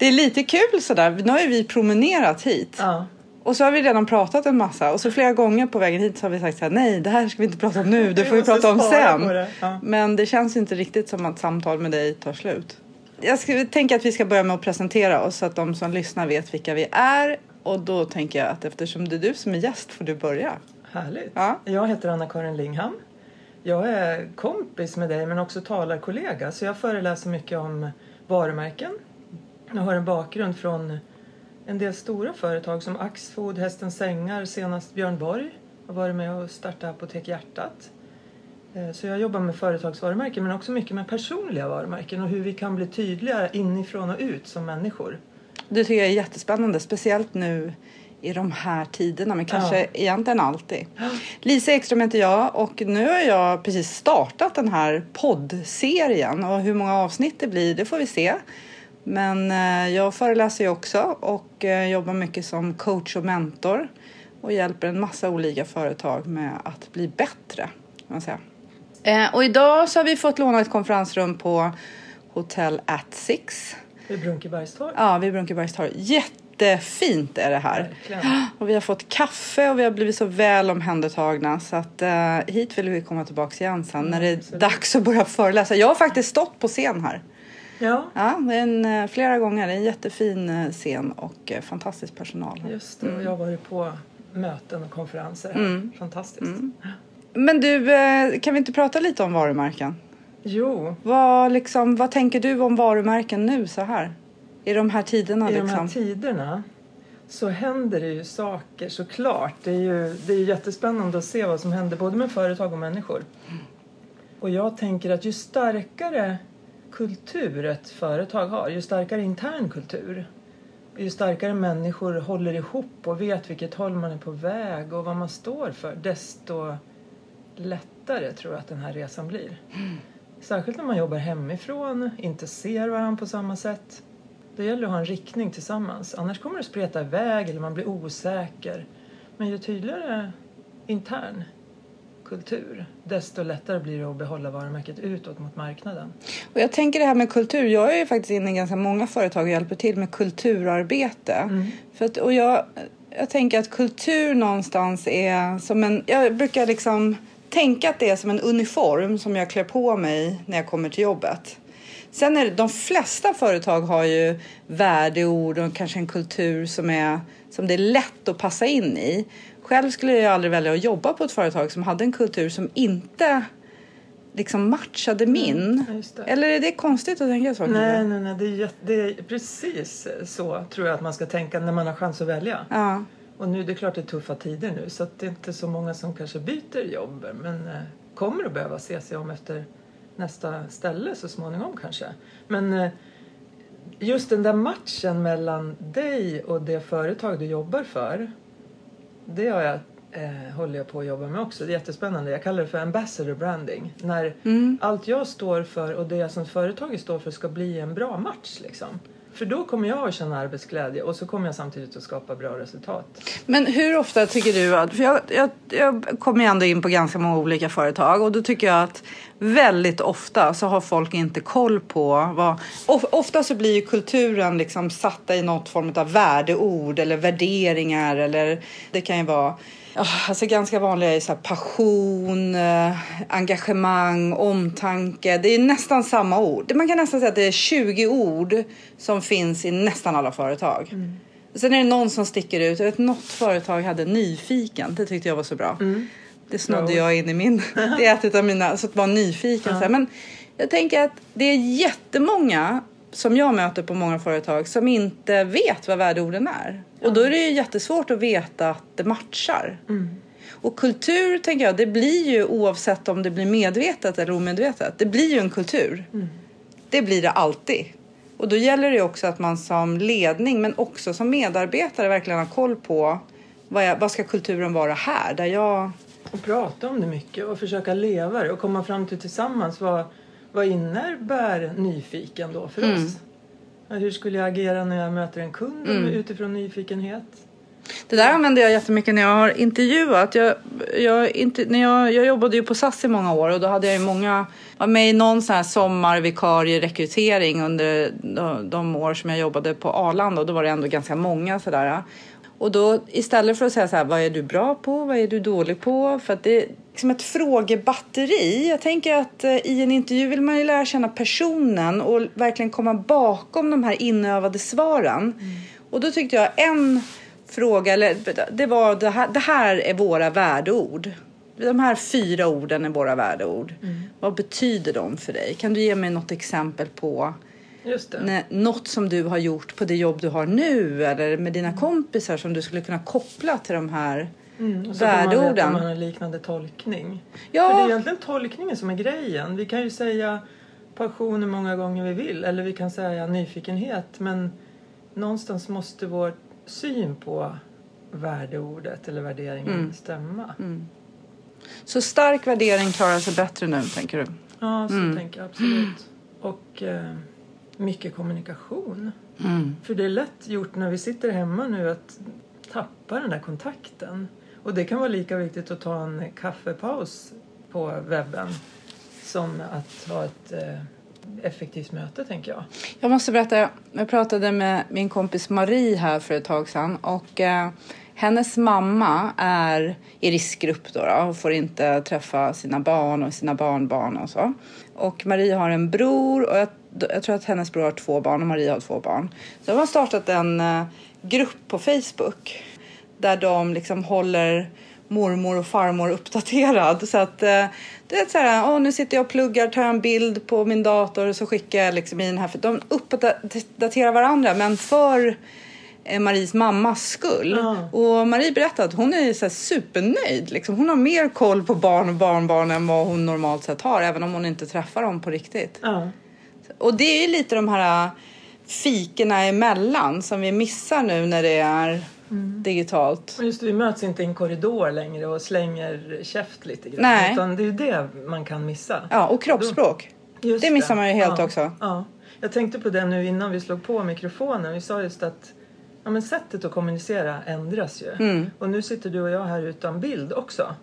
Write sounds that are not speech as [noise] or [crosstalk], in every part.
Det är lite kul sådär. Nu har ju vi promenerat hit. Ja. Och så har vi redan pratat en massa. Och så flera gånger på vägen hit så har vi sagt så här, nej det här ska vi inte prata om nu. Det får vi prata om sen. det. Ja. Men det känns inte riktigt som att samtal med dig tar slut. Jag ska, tänker att vi ska börja med att presentera oss så att de som lyssnar vet vilka vi är. Och då tänker jag att eftersom det är du som är gäst får du börja. Härligt. Ja. Jag heter Anna-Karin Lingham. Jag är kompis med dig men också talarkollega så jag föreläser mycket om varumärken. Jag har en bakgrund från en del stora företag som Axfood, Hästens Sängar, senast Björn Borg. Jag har varit med och startat Apotek Hjärtat. Eh, Så jag jobbar med företagsvarumärken men också mycket med personliga varumärken och hur vi kan bli tydliga inifrån och ut som människor. Det tycker jag är jättespännande, speciellt nu i de här tiderna, men kanske Ja. egentligen alltid. Lisa Ekström heter jag och nu har jag precis startat den här poddserien och hur många avsnitt det blir, det får vi se. Men eh, jag föreläser ju också och eh, jobbar mycket som coach och mentor och hjälper en massa olika företag med att bli bättre. Man säga. Eh, och idag så har vi fått låna ett konferensrum på Hotel at Six. Är Brunkebergstorg. Ja, vid Brunkebergstorg. Jättefint är det här. Verkligen. Och vi har fått kaffe och vi har blivit så väl omhändertagna så att eh, hit vill vi komma tillbaka igen sen när det är absolut. dags att börja föreläsa. Jag har faktiskt stått på scen här. Ja, Ja, en, eh, flera gånger. En jättefin eh, scen och eh, fantastisk personal. just det. Och jag har varit på möten och konferenser här. Mm. Fantastiskt. Men du, kan vi inte prata lite om varumärken? Jo, Vad, liksom, vad tänker du om varumärken nu så här? I de här tiderna i de liksom? här tiderna så händer det ju saker såklart. Det är ju det är jättespännande att se vad som händer både med företag och människor. Och jag tänker att ju starkare kultur ett företag har, ju starkare intern kultur, ju starkare människor håller ihop och vet vilket håll man är på väg och vad man står för, desto lättare tror jag att den här resan blir. Särskilt när man jobbar hemifrån, inte ser varandra på samma sätt. Det gäller att ha en riktning tillsammans. Annars kommer det spreta iväg eller man blir osäker. Men ju tydligare intern kultur, desto lättare blir det att behålla varumärket utåt mot marknaden. Och jag tänker det här med kultur. Jag är ju faktiskt inne i ganska många företag och hjälper till med kulturarbete. För att, och jag, jag tänker att kultur någonstans är som en... Jag brukar liksom tänka att det är som en uniform som jag klär på mig när jag kommer till jobbet. Sen är det, de flesta företag har ju värdeord och kanske en kultur som, är, som det är lätt att passa in i. Själv skulle jag aldrig välja att jobba på ett företag som hade en kultur som inte liksom matchade min. Ja. Eller är det konstigt att tänka så? Nej, nej, nej. Det är, det är precis så tror jag att man ska tänka när man har chans att välja. Ja. Och nu, det är klart det är tuffa tider nu så det är inte så många som kanske byter jobb men eh, kommer att behöva se sig om efter nästa ställe så småningom kanske. Men eh, just den där matchen mellan dig och det företag du jobbar för det har jag, eh, håller jag på att jobba med också. Det är jättespännande. Jag kallar det för ambassador branding. När allt jag står för och det jag som företaget står för ska bli en bra match liksom. För då kommer jag att känna arbetsglädje och så kommer jag samtidigt att skapa bra resultat. Men hur ofta tycker du att... För jag, jag, jag kommer ju ändå in på ganska många olika företag och då tycker jag att väldigt ofta så har folk inte koll på vad... of- Ofta så blir ju kulturen liksom satta i något form av värdeord eller värderingar eller det kan ju vara ja, Alltså ganska vanliga är så passion, eh, engagemang, omtanke. Det är nästan samma ord. Man kan nästan säga att det är 20 ord som finns i nästan alla företag. Sen är det någon som sticker ut. Jag vet något företag hade nyfiken. Det tyckte jag var så bra. Det snodde jag in i min. [laughs] Det är ett av mina. Så att vara nyfiken. Så här. Men jag tänker att det är jättemånga som jag möter på många företag som inte vet vad värdeorden är. Och då är det ju jättesvårt att veta att det matchar. Och kultur tänker jag, det blir ju oavsett om det blir medvetet eller omedvetet. Det blir ju en kultur. Det blir det alltid. Och då gäller det också att man som ledning men också som medarbetare verkligen har koll på vad, jag, vad ska kulturen vara här där jag... Och prata om det mycket och försöka leva det och komma fram till tillsammans vad, vad innebär nyfiken då för oss? Ja, Hur skulle jag agera när jag möter en kund utifrån nyfikenhet? Det där använder jag jättemycket när jag har intervjuat. Jag, jag, inte, när jag, jag jobbade ju på SAS i många år och då hade jag ju många, var med i någon sån här sommarvikarierekrytering under de, de år som jag jobbade på Arlanda och då var det ändå ganska många sådär. Och då istället för att säga så här, vad är du bra på, vad är du dålig på? För att det är liksom ett frågebatteri. Jag tänker att eh, i en intervju vill man ju lära känna personen och verkligen komma bakom de här inövade svaren. Mm. Och då tyckte jag en fråga, eller det var det här, det här är våra värdeord. De här fyra orden är våra värdeord. Mm. Vad betyder de för dig? Kan du ge mig något exempel på Just det. Något som du har gjort på det jobb du har nu eller med dina kompisar som du skulle kunna koppla till de här mm, och så värdeorden. Man, man har en liknande tolkning. Ja. För det är egentligen tolkningen som är grejen. Vi kan ju säga passion hur många gånger vi vill eller vi kan säga nyfikenhet men någonstans måste vår syn på värdeordet eller värderingen mm. stämma. Mm. Så stark värdering klarar sig bättre nu, tänker du? Ja, så mm. tänker jag absolut. Och eh, mycket kommunikation. Mm. För det är lätt gjort när vi sitter hemma nu att tappa den där kontakten. Och det kan vara lika viktigt att ta en kaffepaus på webben som att ha ett eh, effektivt möte, tänker jag. Jag måste berätta, jag pratade med min kompis Marie här för ett tag sedan och eh, hennes mamma är i riskgrupp då, då och får inte träffa sina barn och sina barnbarn och så. Och Marie har en bror och jag, jag tror att hennes bror har två barn och Marie har två barn. Så de har startat en eh, grupp på Facebook där de liksom håller mormor och farmor uppdaterad. Så att eh, det är så här, oh, nu sitter jag och pluggar, tar en bild på min dator och så skickar jag liksom i den här. För de uppdaterar varandra men för Maries mammas skull. Ja. Och Marie berättade att hon är så supernöjd. Liksom. Hon har mer koll på barn och barnbarn än vad hon normalt sett har, även om hon inte träffar dem på riktigt. Ja. Och det är lite de här äh, fikerna emellan som vi missar nu när det är mm. digitalt. Just det, vi möts inte i en korridor längre och slänger käft lite grann. Nej. Utan det är det man kan missa. Ja, och kroppsspråk. det missar man ju helt ja. också. Ja. Jag tänkte på det nu innan vi slog på mikrofonen. Vi sa just att ja, men sättet att kommunicera ändras ju. Mm. Och nu sitter du och jag här utan bild också.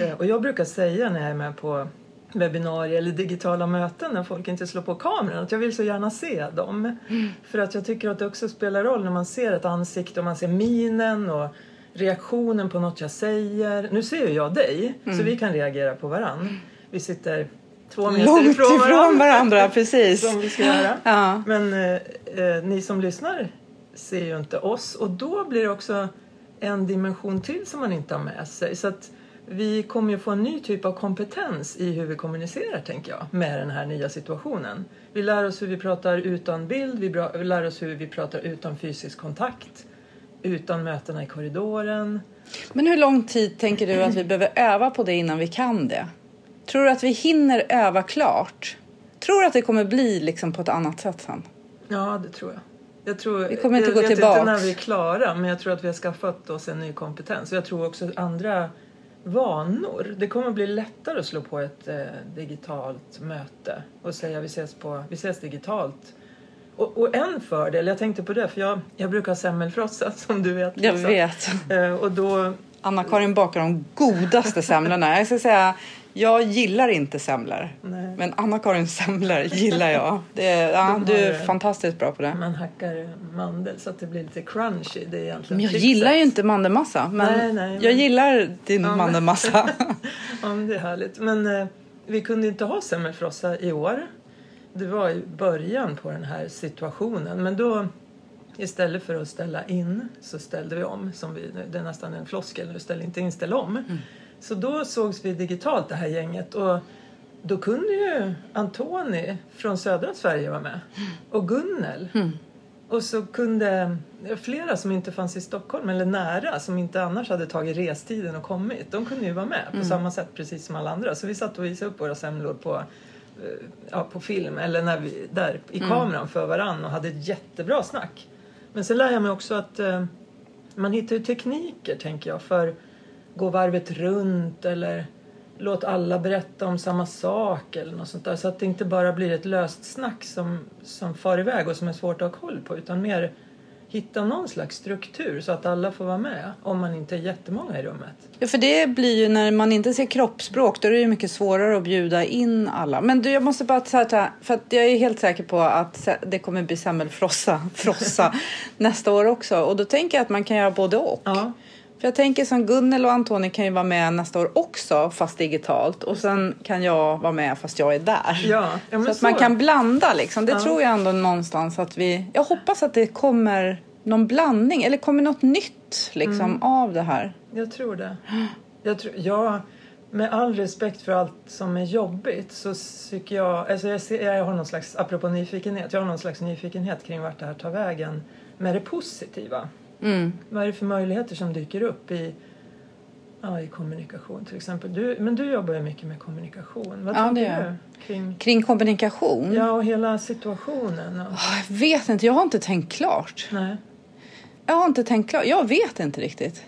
Eh, och jag brukar säga när jag är med på webbinarier eller digitala möten när folk inte slår på kameran att jag vill så gärna se dem. Mm. För att jag tycker att det också spelar roll när man ser ett ansikte och man ser minen och reaktionen på något jag säger. Nu ser ju jag dig mm. så vi kan reagera på varann. Vi sitter två meter Långt ifrån varandra. varandra precis. som vi ska göra. Ja. Men eh, eh, ni som lyssnar ser ju inte oss och då blir det också en dimension till som man inte har med sig. Så att vi kommer ju få en ny typ av kompetens i hur vi kommunicerar, tänker jag, med den här nya situationen. Vi lär oss hur vi pratar utan bild, vi, lär oss hur vi pratar utan fysisk kontakt, utan mötena i korridoren. Men hur lång tid tänker du att vi behöver öva på det innan vi kan det? Tror du att vi hinner öva klart? Tror du att det kommer bli liksom på ett annat sätt sen? Ja, det tror jag. Jag tror, vi kommer inte jag gå vet tillbaks. inte när vi är klara, men jag tror att vi har skaffat oss en ny kompetens. Jag tror också andra vanor. Det kommer bli lättare att slå på ett eh, digitalt möte och säga vi ses, på, vi ses digitalt. Och, och, en fördel, jag tänkte på det, för jag, jag brukar semmelfrossa [laughs] som du vet. Jag vet. Eh, och då... Anna-Karin bakar de godaste semlorna. Jag ska säga jag gillar inte semlor. Nej. Men Anna-Karins semlor gillar jag. Det ja, du är fantastiskt bra på det. Man hackar mandel så att det blir lite crunchy. Det är egentligen men jag gillar ju inte mandelmassa. Men nej, nej, jag men... gillar din ja, mandelmassa. [laughs] ja, men det är härligt. Men eh, vi kunde inte ha semmelfrossa i år. Det var i början på den här situationen. Men då istället för att ställa in så ställde vi om. Som vi, det är nästan en floskel nu, ställ inte in, ställ om. Mm. Så då sågs vi digitalt det här gänget och då kunde ju Antoni från södra Sverige vara med och Gunnel. Mm. Och så kunde flera som inte fanns i Stockholm eller nära som inte annars hade tagit restiden och kommit. De kunde ju vara med på mm. samma sätt precis som alla andra. Så vi satt och visade upp våra semlor på, eh, ja, på film eller när vi, där i mm. kameran för varann och hade ett jättebra snack. Men sen lär jag mig också att eh, man hittar ju tekniker tänker jag för gå varvet runt eller låt alla berätta om samma sak eller något sånt där. Så att det inte bara blir ett löst snack som, som far iväg och som är svårt att ha koll på utan mer hitta någon slags struktur så att alla får vara med om man inte är jättemånga i rummet. Ja, för det blir ju när man inte ser kroppsspråk, då är det ju mycket svårare att bjuda in alla. Men du, jag måste bara säga för att jag är helt säker på att det kommer bli semmelfrossa frossa [laughs] nästa år också. Och då tänker jag att man kan göra både och. Ja. För jag tänker som Gunnel och Antoni kan ju vara med nästa år också fast digitalt och sen kan jag vara med fast jag är där. Ja, så att så. man kan blanda liksom. Det Ja. tror jag ändå någonstans att vi... Jag hoppas att det kommer någon blandning eller kommer något nytt liksom Mm. av det här. Jag tror det. Jag tror, ja, med all respekt för allt som är jobbigt så tycker jag, alltså jag, ser, jag har någon slags, apropå nyfikenhet, jag har någon slags nyfikenhet kring vart det här tar vägen med det positiva. Mm. Vad är det för möjligheter som dyker upp i, ja, i kommunikation till exempel? Du, men du jobbar ju mycket med kommunikation. Vad Ja, tänker du kring Kring kommunikation? ja, och hela situationen? Och, Jag vet inte, jag har inte tänkt klart. nej. Jag har inte tänkt klart. Jag vet inte riktigt.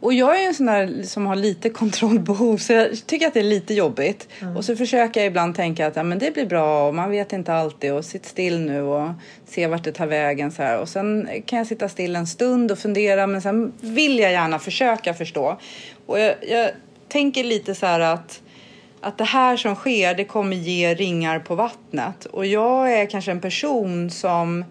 Och jag är en sån där som har lite kontrollbehov så jag tycker att det är lite jobbigt. Och så försöker jag ibland tänka att ja, men det blir bra och man vet inte alltid och sitt still nu och se vart det tar vägen så här. Och sen kan jag sitta still en stund och fundera men sen vill jag gärna försöka förstå. Och jag, jag tänker lite så här att att det här som sker det kommer ge ringar på vattnet. Och jag är kanske en person som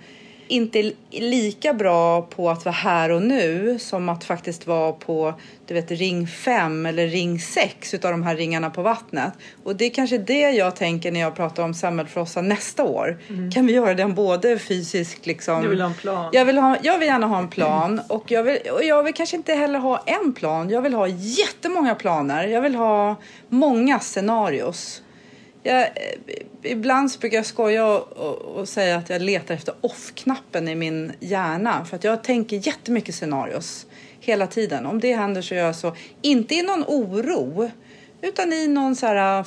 inte är lika bra på att vara här och nu som att faktiskt vara på du vet, ring 5 eller ring 6 utav de här ringarna på vattnet. Och det är kanske det jag tänker när jag pratar om semmelfrossa nästa år. Kan vi göra den både fysiskt liksom... Du vill ha en plan? Jag vill, ha, jag vill gärna ha en plan och jag, vill, och jag vill kanske inte heller ha en plan. Jag vill ha jättemånga planer. Jag vill ha många scenarios. Jag, eh, ibland så brukar jag skoja och, och, och säga att jag letar efter off-knappen i min hjärna. För att jag tänker jättemycket scenarios hela tiden. Om det händer så gör jag så. Inte i någon oro, utan i någon så här... Eh,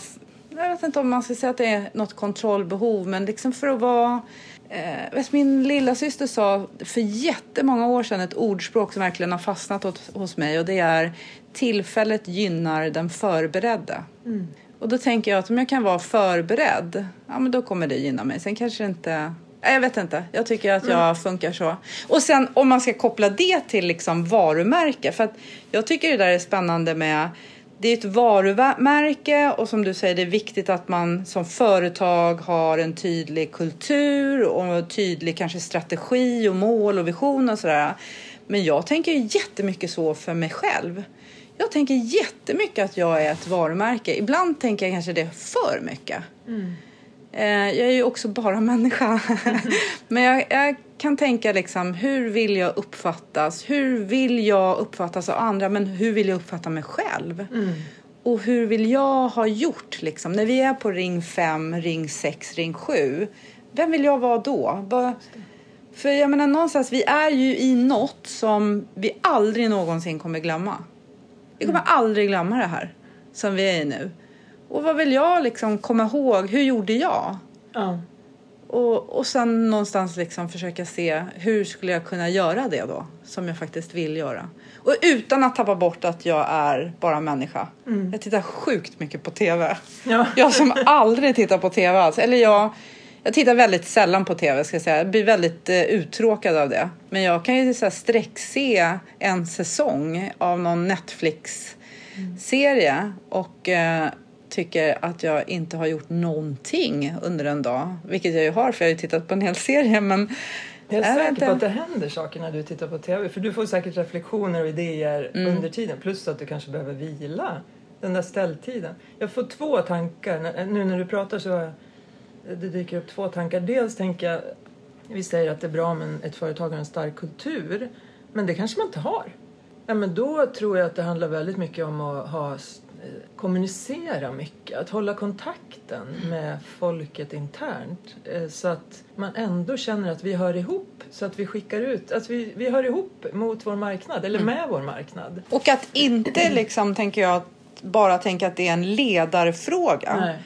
jag vet inte om man ska säga att det är något kontrollbehov, men liksom för att vara... Eh, min lilla syster sa för jättemånga år sedan ett ordspråk som verkligen har fastnat hos, hos mig och det är tillfället gynnar den förberedde. Mm. Och då tänker jag att om jag kan vara förberedd, ja men då kommer det gynna mig. Sen kanske det inte... Nej, Jag vet inte. Jag tycker att jag funkar så. Och sen om man ska koppla det till liksom varumärke. För att jag tycker det där är spännande med... Det är ett varumärke och som du säger det är viktigt att man som företag har en tydlig kultur och tydlig kanske strategi och mål och vision och sådär. Men jag tänker jättemycket så för mig själv. Jag tänker jättemycket att jag är ett varumärke. Ibland tänker jag kanske det för mycket. Eh, Jag är ju också bara [laughs] människa. Men jag, jag kan tänka liksom, hur vill jag uppfattas? Hur vill jag uppfattas av andra? Men hur vill jag uppfatta mig själv? Och hur vill jag ha gjort liksom? När vi är på ring 5, ring 6, ring 7. Vem vill jag vara då? För jag menar någonstans, vi är ju i något som vi aldrig någonsin kommer glömma. Vi kommer aldrig glömma det här som vi är i nu. Och vad vill jag liksom komma ihåg? Hur gjorde jag? Ja. Och, och sen någonstans liksom försöka se hur skulle jag kunna göra det då? Som jag faktiskt vill göra. Och utan att tappa bort att jag är bara människa. Jag tittar sjukt mycket på TV. Ja. Jag som aldrig tittar på TV alls. Eller jag, jag tittar väldigt sällan på TV ska jag säga. Jag blir väldigt eh, uttråkad av det. Men jag kan ju så här sträckse en säsong av någon Netflix-serie. Och eh, tycker att jag inte har gjort någonting under en dag. Vilket jag ju har för jag har ju tittat på en hel serie. Men Jag är säker inte. på att det händer saker när du tittar på TV. För du får säkert reflektioner och idéer Mm. under tiden. Plus att du kanske behöver vila den där ställtiden. Jag får två tankar. Nu när du pratar så har jag- det dyker upp två tankar. Dels tänker jag, vi säger att det är bra om en- ett företag har en stark kultur. Men det kanske man inte har. Ja, men då tror jag att det handlar väldigt mycket om att ha, eh, kommunicera mycket. Att hålla kontakten med folket internt. eh, Så att man ändå känner att vi hör ihop. Så att vi skickar ut, att vi, vi hör ihop mot vår marknad. Eller med vår marknad. Och att inte liksom, tänker jag, bara tänka att det är en ledarfråga. Nej.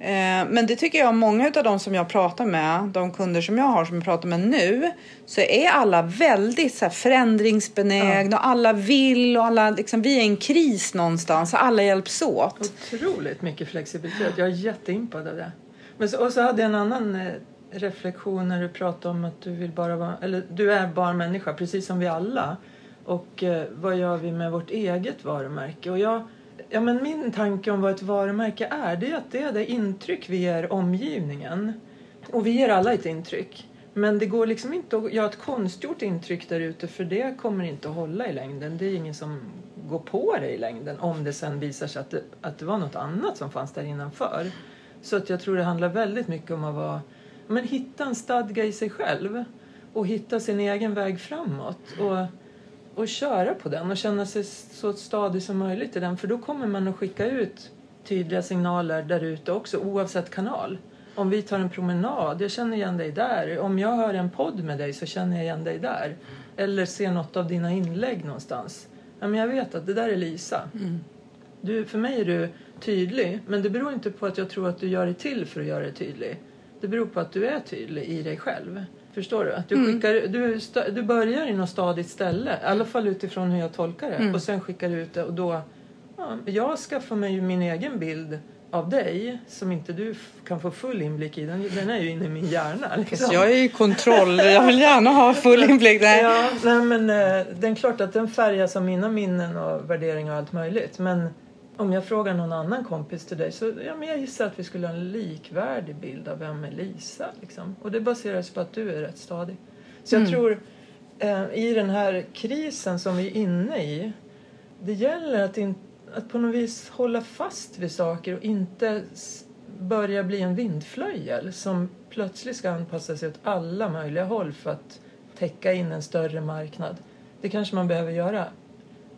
Eh, Men det tycker jag många av de som jag pratar med, de kunder som jag har som jag pratar med nu, så är alla väldigt så här förändringsbenägna och alla vill och alla, liksom, vi är i en kris någonstans och alla hjälps åt. Otroligt mycket flexibilitet. Jag är jätteimpad av det. Men så, och så hade jag en annan eh, reflektion när du pratar om att du vill bara vara, eller du är bara människa precis som vi alla. Och eh, vad gör vi med vårt eget varumärke? Och jag, ja, men min tanke om vad ett varumärke är, det är att det är det intryck vi ger omgivningen. Och vi ger alla ett intryck. Men det går liksom inte att göra ett konstgjort intryck där ute för det kommer inte att hålla i längden. Det är ingen som går på det i längden om det sen visar sig att det, att det var något annat som fanns där innanför. Så att jag tror det handlar väldigt mycket om att vara, men hitta en stadga i sig själv och hitta sin egen väg framåt. Och, och köra på den och känna sig så stadig som möjligt i den för då kommer man att skicka ut tydliga signaler där ute också oavsett kanal. Om vi tar en promenad, jag känner igen dig där. Om jag hör en podd med dig så känner jag igen dig där. Eller ser något av dina inlägg någonstans. Ja, men jag vet att det där är Lisa. Mm. Du, för mig är du tydlig, men det beror inte på att jag tror att du gör det till för att göra det tydlig. Det beror på att du är tydlig i dig själv. Förstår du? Att du, Mm. skickar, du, du börjar i något stadigt ställe, i alla fall utifrån hur jag tolkar det. Mm. Och sen skickar du ut det och då... Ja, jag skaffar mig ju min egen bild av dig som inte du kan få full inblick i. Den, den är ju inne i min hjärna. Liksom. Jag är i kontroll. Jag vill gärna ha full [laughs] inblick. Nej. Ja, nej, men eh, det är klart att den färgas av mina minnen och värderingar och allt möjligt. Men om jag frågar någon annan kompis till dig så ja, men jag gissar att vi skulle ha en likvärdig bild av vem är Lisa. Liksom. Och det baseras på att du är rätt stadig. Så jag Mm. tror eh, i den här krisen som vi är inne i. Det gäller att, in, att på något vis hålla fast vid saker och inte börja bli en vindflöjel som plötsligt ska anpassa sig åt alla möjliga håll för att täcka in en större marknad. Det kanske man behöver göra.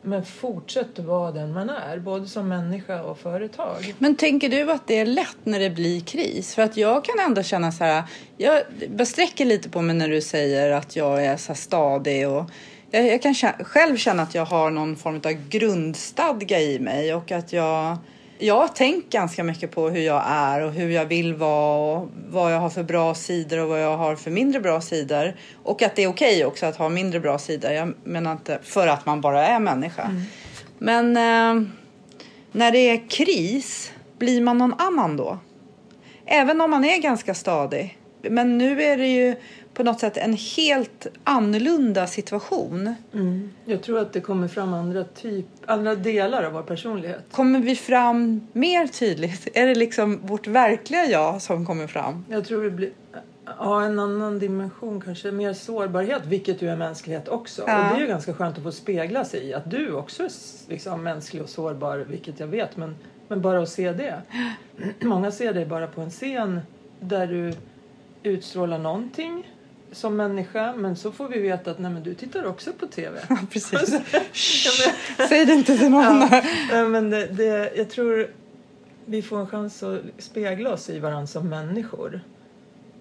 Men fortsätt att vara den man är, både som människa och företag. Men tänker du att det är lätt när det blir kris? För att jag kan ändå känna så här, jag besträcker lite på mig när du säger att jag är så här stadig och jag, jag kan kä- själv känna att jag har någon form av grundstadga i mig och att jag jag har tänkt ganska mycket på hur jag är och hur jag vill vara och vad jag har för bra sidor och vad jag har för mindre bra sidor. Och att det är okej också att ha mindre bra sidor. Jag menar inte för att man bara är människa. Men eh, när det är kris, blir man någon annan då? Även om man är ganska stadig. Men nu är det ju på något sätt en helt annorlunda situation. Jag tror att det kommer fram andra, typ, andra delar av vår personlighet. Kommer vi fram mer tydligt? Är det liksom vårt verkliga jag som kommer fram? Jag tror det blir ja, en annan dimension, kanske mer sårbarhet, vilket ju är mänsklighet också. Ja. Och det är ju ganska skönt att få spegla sig i att du också är liksom, mänsklig och sårbar, vilket jag vet. Men, men bara att se det. Många ser dig bara på en scen där du utstrålar någonting som människa men så får vi veta att nej, men du tittar också på TV. [laughs] Precis. [laughs] Men- Säg det inte till någon. [laughs] Ja, men det, det, jag tror vi får en chans att spegla oss i varandra som människor.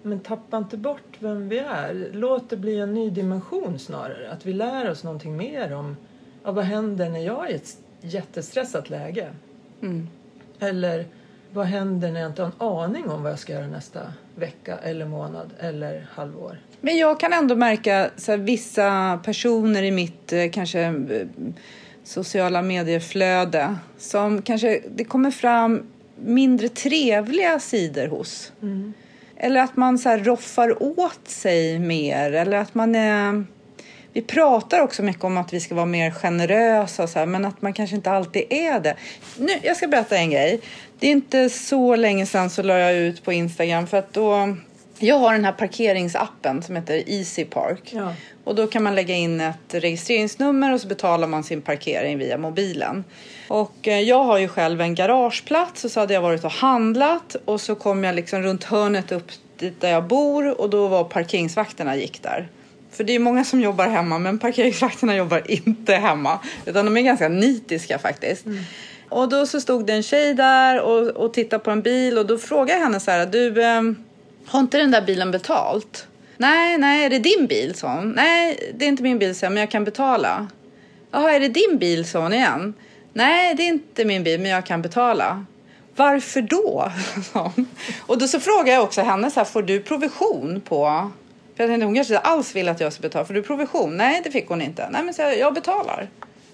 Men tappa inte bort vem vi är. Låt det bli en ny dimension snarare. Att vi lär oss någonting mer om ja, vad händer när jag är i ett jättestressat läge. Mm. Eller vad händer när jag inte har en aning om vad jag ska göra nästa vecka eller månad eller halvår. Men jag kan ändå märka så här, vissa personer i mitt eh, kanske eh, sociala medieflöde som kanske det kommer fram mindre trevliga sidor hos. Eller att man så här roffar åt sig mer eller att man är... Vi pratar också mycket om att vi ska vara mer generösa och så här, men att man kanske inte alltid är det. Nu, jag ska berätta en grej. Det är inte så länge sedan så la jag ut på Instagram för att då... Jag har den här parkeringsappen som heter Easy Park. Ja. Och då kan man lägga in ett registreringsnummer och så betalar man sin parkering via mobilen. Och eh, jag har ju själv en garageplats och så hade jag varit och handlat och så kom jag liksom runt hörnet upp dit där jag bor och då var parkeringsvakterna gick där. För det är många som jobbar hemma men parkeringsvakterna jobbar inte hemma utan de är ganska nitiska faktiskt. Och då så stod det en tjej där och, och tittade på en bil och då frågade jag henne så här, du eh, har inte den där bilen betalt? Nej, nej, är det din bil? sa hon. Nej, det är inte min bil, sa jag, men jag kan betala. Jaha, är det din bil? sa hon igen. Nej, det är inte min bil, men jag kan betala. Varför då? [laughs] Och då så frågade jag också henne, så här, får du provision på... För jag tänkte, hon kanske inte alls vill att jag ska betala. Får du provision? Nej, det fick hon inte. Nej, men så jag, jag betalar.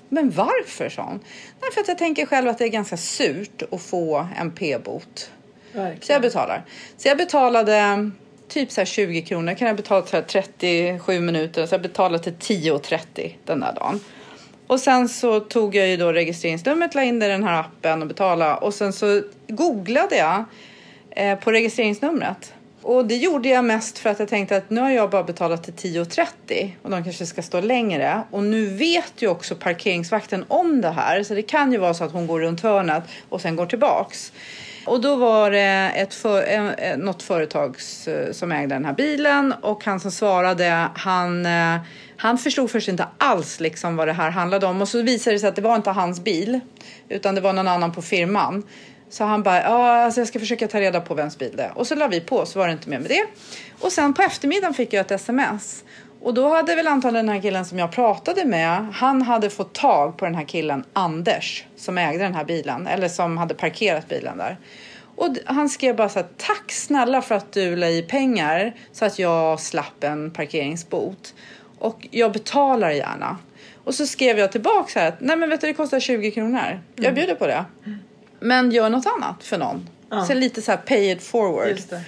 Men varför, sa hon. Nej, för att jag tänker själv att det är ganska surt att få en p-bot. Så jag betalar. Så jag betalade typ så här 20 kronor. Kan jag betala så här 37 minuter. Så jag betalade till 10.30 den där dagen. Och sen så tog jag ju då registreringsnumret, la in det i den här appen och betalade. Och sen så googlade jag eh, på registreringsnumret. Och det gjorde jag mest för att jag tänkte att nu har jag bara betalat till 10.30 och de kanske ska stå längre. Och nu vet ju också parkeringsvakten om det här så det kan ju vara så att hon går runt hörnet och sen går tillbaks. Och då var det ett för, eh, något företag eh, som ägde den här bilen och han som svarade han, eh, han förstod först inte alls liksom vad det här handlade om och så visade det sig att det var inte hans bil utan det var någon annan på firman. Så han bara, ja, alltså jag ska försöka ta reda på vems bil det är. Och så la vi på, så var det inte mer med det. Och sen på eftermiddagen fick jag ett sms. Och då hade väl antagligen den här killen som jag pratade med, han hade fått tag på den här killen Anders som ägde den här bilen, eller som hade parkerat bilen där. Och han skrev bara så här, tack snälla för att du la i pengar så att jag slapp en parkeringsbot. Och jag betalar gärna. Och så skrev jag tillbaka så här, nej men vet du det kostar 20 kronor. Jag mm. bjuder på det. Mm. Men gör något annat för någon. Ja. Så lite så här pay it forward. Det.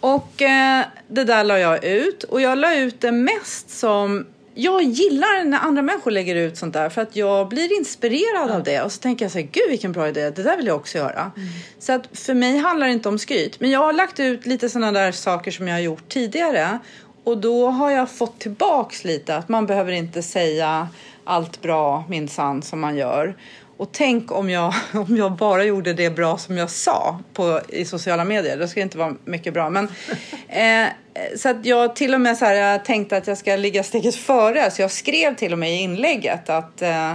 Och eh, det där la jag ut. Och jag la ut det mest som jag gillar när andra människor lägger ut sånt där för att jag blir inspirerad ja. av det och så tänker jag så här, gud vilken bra idé, det där vill jag också göra. Mm. Så att för mig handlar det inte om skryt, men jag har lagt ut lite sådana där saker som jag har gjort tidigare och då har jag fått tillbaks lite att man behöver inte säga allt bra minsann som man gör. Och tänk om jag, [laughs] om jag bara gjorde det bra som jag sa på, i sociala medier. Det skulle inte vara mycket bra. Men, [laughs] eh, så att jag till och med så här, jag tänkte att jag ska ligga steget före. Så jag skrev till och med i inlägget att eh,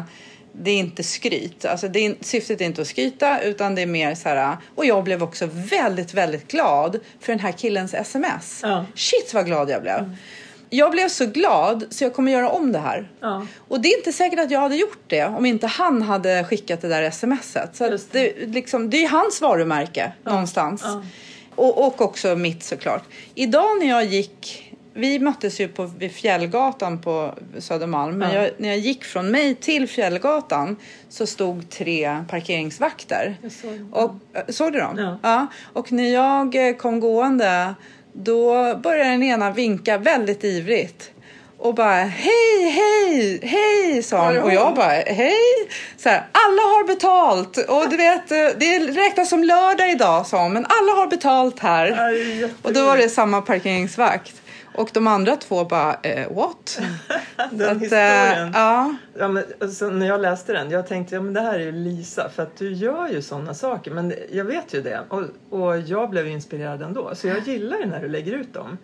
det är inte skryt. Alltså det är, syftet är inte att skryta utan det är mer så här. Och jag blev också väldigt, väldigt glad för den här killens sms. Ja. Shit vad glad jag blev. Mm jag blev så glad så jag kommer göra om det här. Ja. Och det är inte säkert att jag hade gjort det om inte han hade skickat det där smset. Så det. Det, liksom, det är hans varumärke ja. någonstans. Ja. Och, och också mitt såklart. Idag när jag gick vi möttes ju på, vid Fjällgatan på Södermalm. Men jag, när jag gick från mig till Fjällgatan så stod tre parkeringsvakter. Jag såg, och, såg du dem? Ja. ja. Och när jag eh, kom gående då började den ena vinka väldigt ivrigt och bara hej, hej, hej sa hon och jag bara hej. Så här, alla har betalt och du vet det räknas som lördag idag sa hon men alla har betalt här. Och då var det samma parkeringsvakt. Och de andra två bara, eh, what? [laughs] den att, historien. Eh, ja. ja men, alltså, när jag läste den, jag tänkte ja, men det här är ju Lisa för att du gör ju sådana saker. Men jag vet ju det och, och jag blev inspirerad ändå. Så jag gillar ju när du lägger ut dem.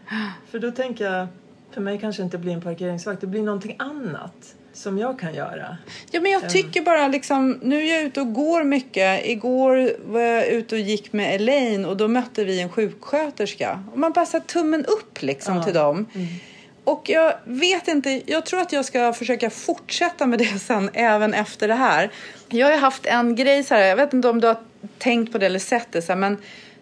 För då tänker jag, för mig kanske inte blir en parkeringsvakt, det blir någonting annat som jag kan göra. Ja, men jag tycker bara liksom, nu är jag ute och går mycket. Igår var jag ute och gick med Elaine och då mötte vi en sjuksköterska. Och man bara så tummen upp liksom ja. till dem. Mm. Och jag vet inte, jag tror att jag ska försöka fortsätta med det [laughs] sen även efter det här. Jag har haft en grej så här, jag vet inte om du har tänkt på det eller sett det så här, men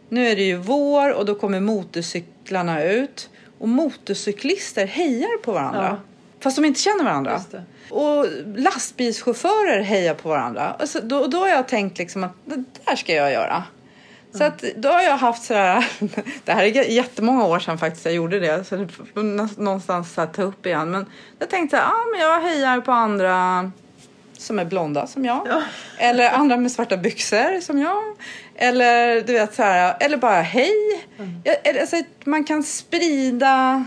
nu är det ju vår och då kommer motorcyklarna ut och motorcyklister hejar på varandra. Ja. Fast de inte känner varandra. Och lastbilschaufförer hejar på varandra. Alltså, då, då har jag tänkt liksom att det där ska jag göra. Så att då har jag haft sådär, [laughs] det här är jättemånga år sedan faktiskt jag gjorde det, så det någonstans så ta upp igen. Men jag tänkte, ja ah, men jag hejar på andra som är blonda som jag. Ja. Eller andra med svarta byxor som jag. Eller du vet så här, eller bara hej. Mm. Alltså, man kan sprida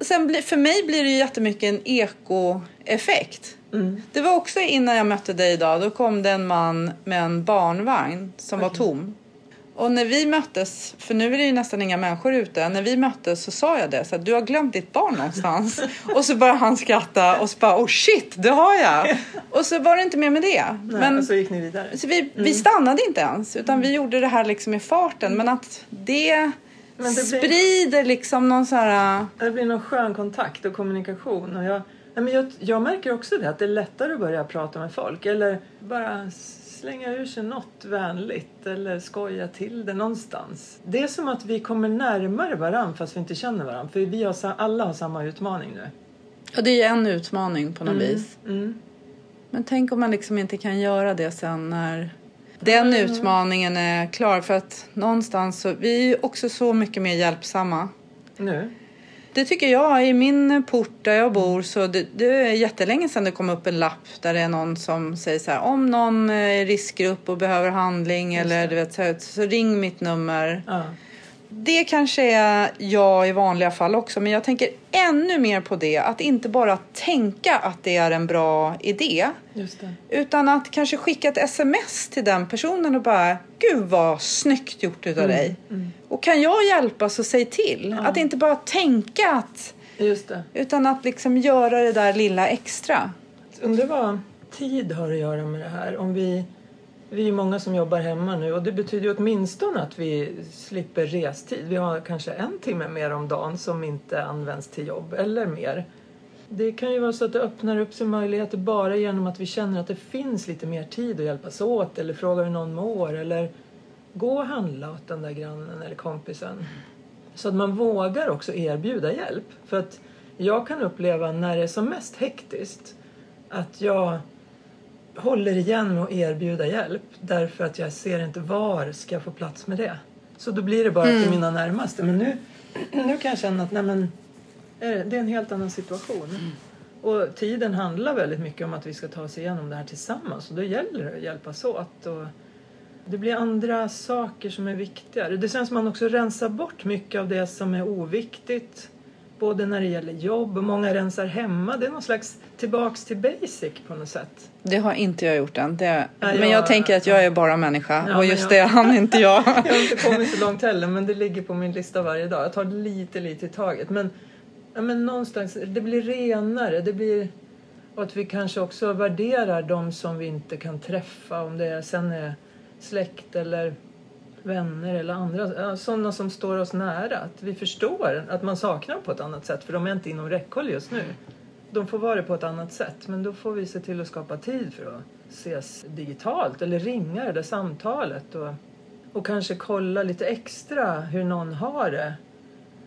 sen för mig blir det ju jättemycket en ekoeffekt. Mm. Det var också innan jag mötte dig idag. Då kom det en man med en barnvagn som okay. var tom. Och när vi möttes, för nu är det ju nästan inga människor ute. När vi möttes så sa jag det, så att du har glömt ditt barn någonstans. [laughs] och så började han skratta och så bara, oh shit, det har jag. [laughs] och så var det inte mer med det. Nej, men, och så gick ni vidare. Så vi, mm. vi stannade inte ens, utan mm. vi gjorde det här liksom i farten. Men att det men det sprider blir, liksom någon så här... Det blir någon skön kontakt och kommunikation. Och jag, men jag, jag märker också det, att det är lättare att börja prata med folk. Eller bara slänga ur sig något vänligt eller skoja till det någonstans. Det är som att vi kommer närmare varandra fast vi inte känner varandra. För vi har, alla har samma utmaning nu. Ja, det är en utmaning på något mm. vis. Mm. Men tänk om man liksom inte kan göra det sen när den utmaningen är klar för att någonstans så, vi är ju också så mycket mer hjälpsamma. Nu? Det tycker jag. I min port där jag bor så det, det är jättelänge sedan det kom upp en lapp där det är någon som säger så här om någon är i riskgrupp och behöver handling eller du vet så, här, så ring mitt nummer. Ja. Det kanske är jag i vanliga fall också men jag tänker ännu mer på det att inte bara tänka att det är en bra idé utan att kanske skicka ett sms till den personen och bara Gud vad snyggt gjort utav dig. Mm. Och kan jag hjälpa så säg till. Ja. Att inte bara tänka att utan att liksom göra det där lilla extra. Undrar vad tid har att göra med det här. Om vi, vi är många som jobbar hemma nu och det betyder ju åtminstone att vi slipper restid. Vi har kanske en timme mer om dagen som inte används till jobb eller mer. Det kan ju vara så att det öppnar upp sig möjligheter bara genom att vi känner att det finns lite mer tid att hjälpas åt eller fråga hur någon mår eller gå och handla åt den där grannen eller kompisen. Så att man vågar också erbjuda hjälp. För att jag kan uppleva när det är som mest hektiskt att jag håller igen med att erbjuda hjälp därför att jag ser inte var ska jag få plats med det. Så då blir det bara till mina närmaste. Men nu, [clears throat] nu kan jag känna att nej men, eh, det är en helt annan situation. Och tiden handlar väldigt mycket om att vi ska ta oss igenom det här tillsammans och då gäller det att hjälpas åt. Och det blir andra saker som är viktigare. Det känns som att man också rensar bort mycket av det som är oviktigt. Både när det gäller jobb och många rensar hemma. Det är någon slags tillbaks till basic på något sätt. Det har inte jag gjort än. Det, Nej, men jag jag- tänker att jag är bara människa Ja, och just jag- det hann inte jag. [laughs] Jag har inte kommit så långt heller men det ligger på min lista varje dag. Jag tar lite, lite i taget. Men, ja, men någonstans, det blir renare. Det blir... Och att vi kanske också värderar de som vi inte kan träffa. Om det är, sen är släkt eller vänner eller andra. Sådana som står oss nära. Att vi förstår att man saknar dem på ett annat sätt. För de är inte inom räckhåll just nu. De får vara det på ett annat sätt. Men då får vi se till att skapa tid för att ses digitalt. Eller ringa det där samtalet. Och, och kanske kolla lite extra hur någon har det.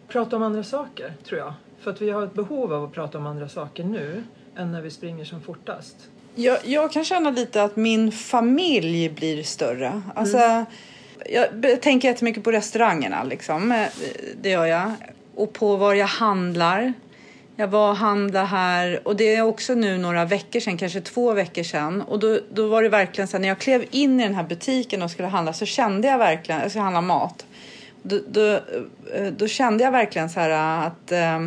Prata om andra saker, tror jag. För att vi har ett behov av att prata om andra saker nu än när vi springer som fortast. jag. Jag kan känna lite att min familj blir större. Alltså, Mm. Jag tänker jättemycket på restaurangerna. Liksom. Eh, det gör jag. Och på var jag handlar. Jag var och handlade här och det är också nu några veckor sedan, kanske två veckor sedan. Och då, då var det verkligen så här, när jag klev in i den här butiken och skulle handla så kände jag verkligen, jag skulle handla mat. Då, då, eh, då kände jag verkligen så här att eh,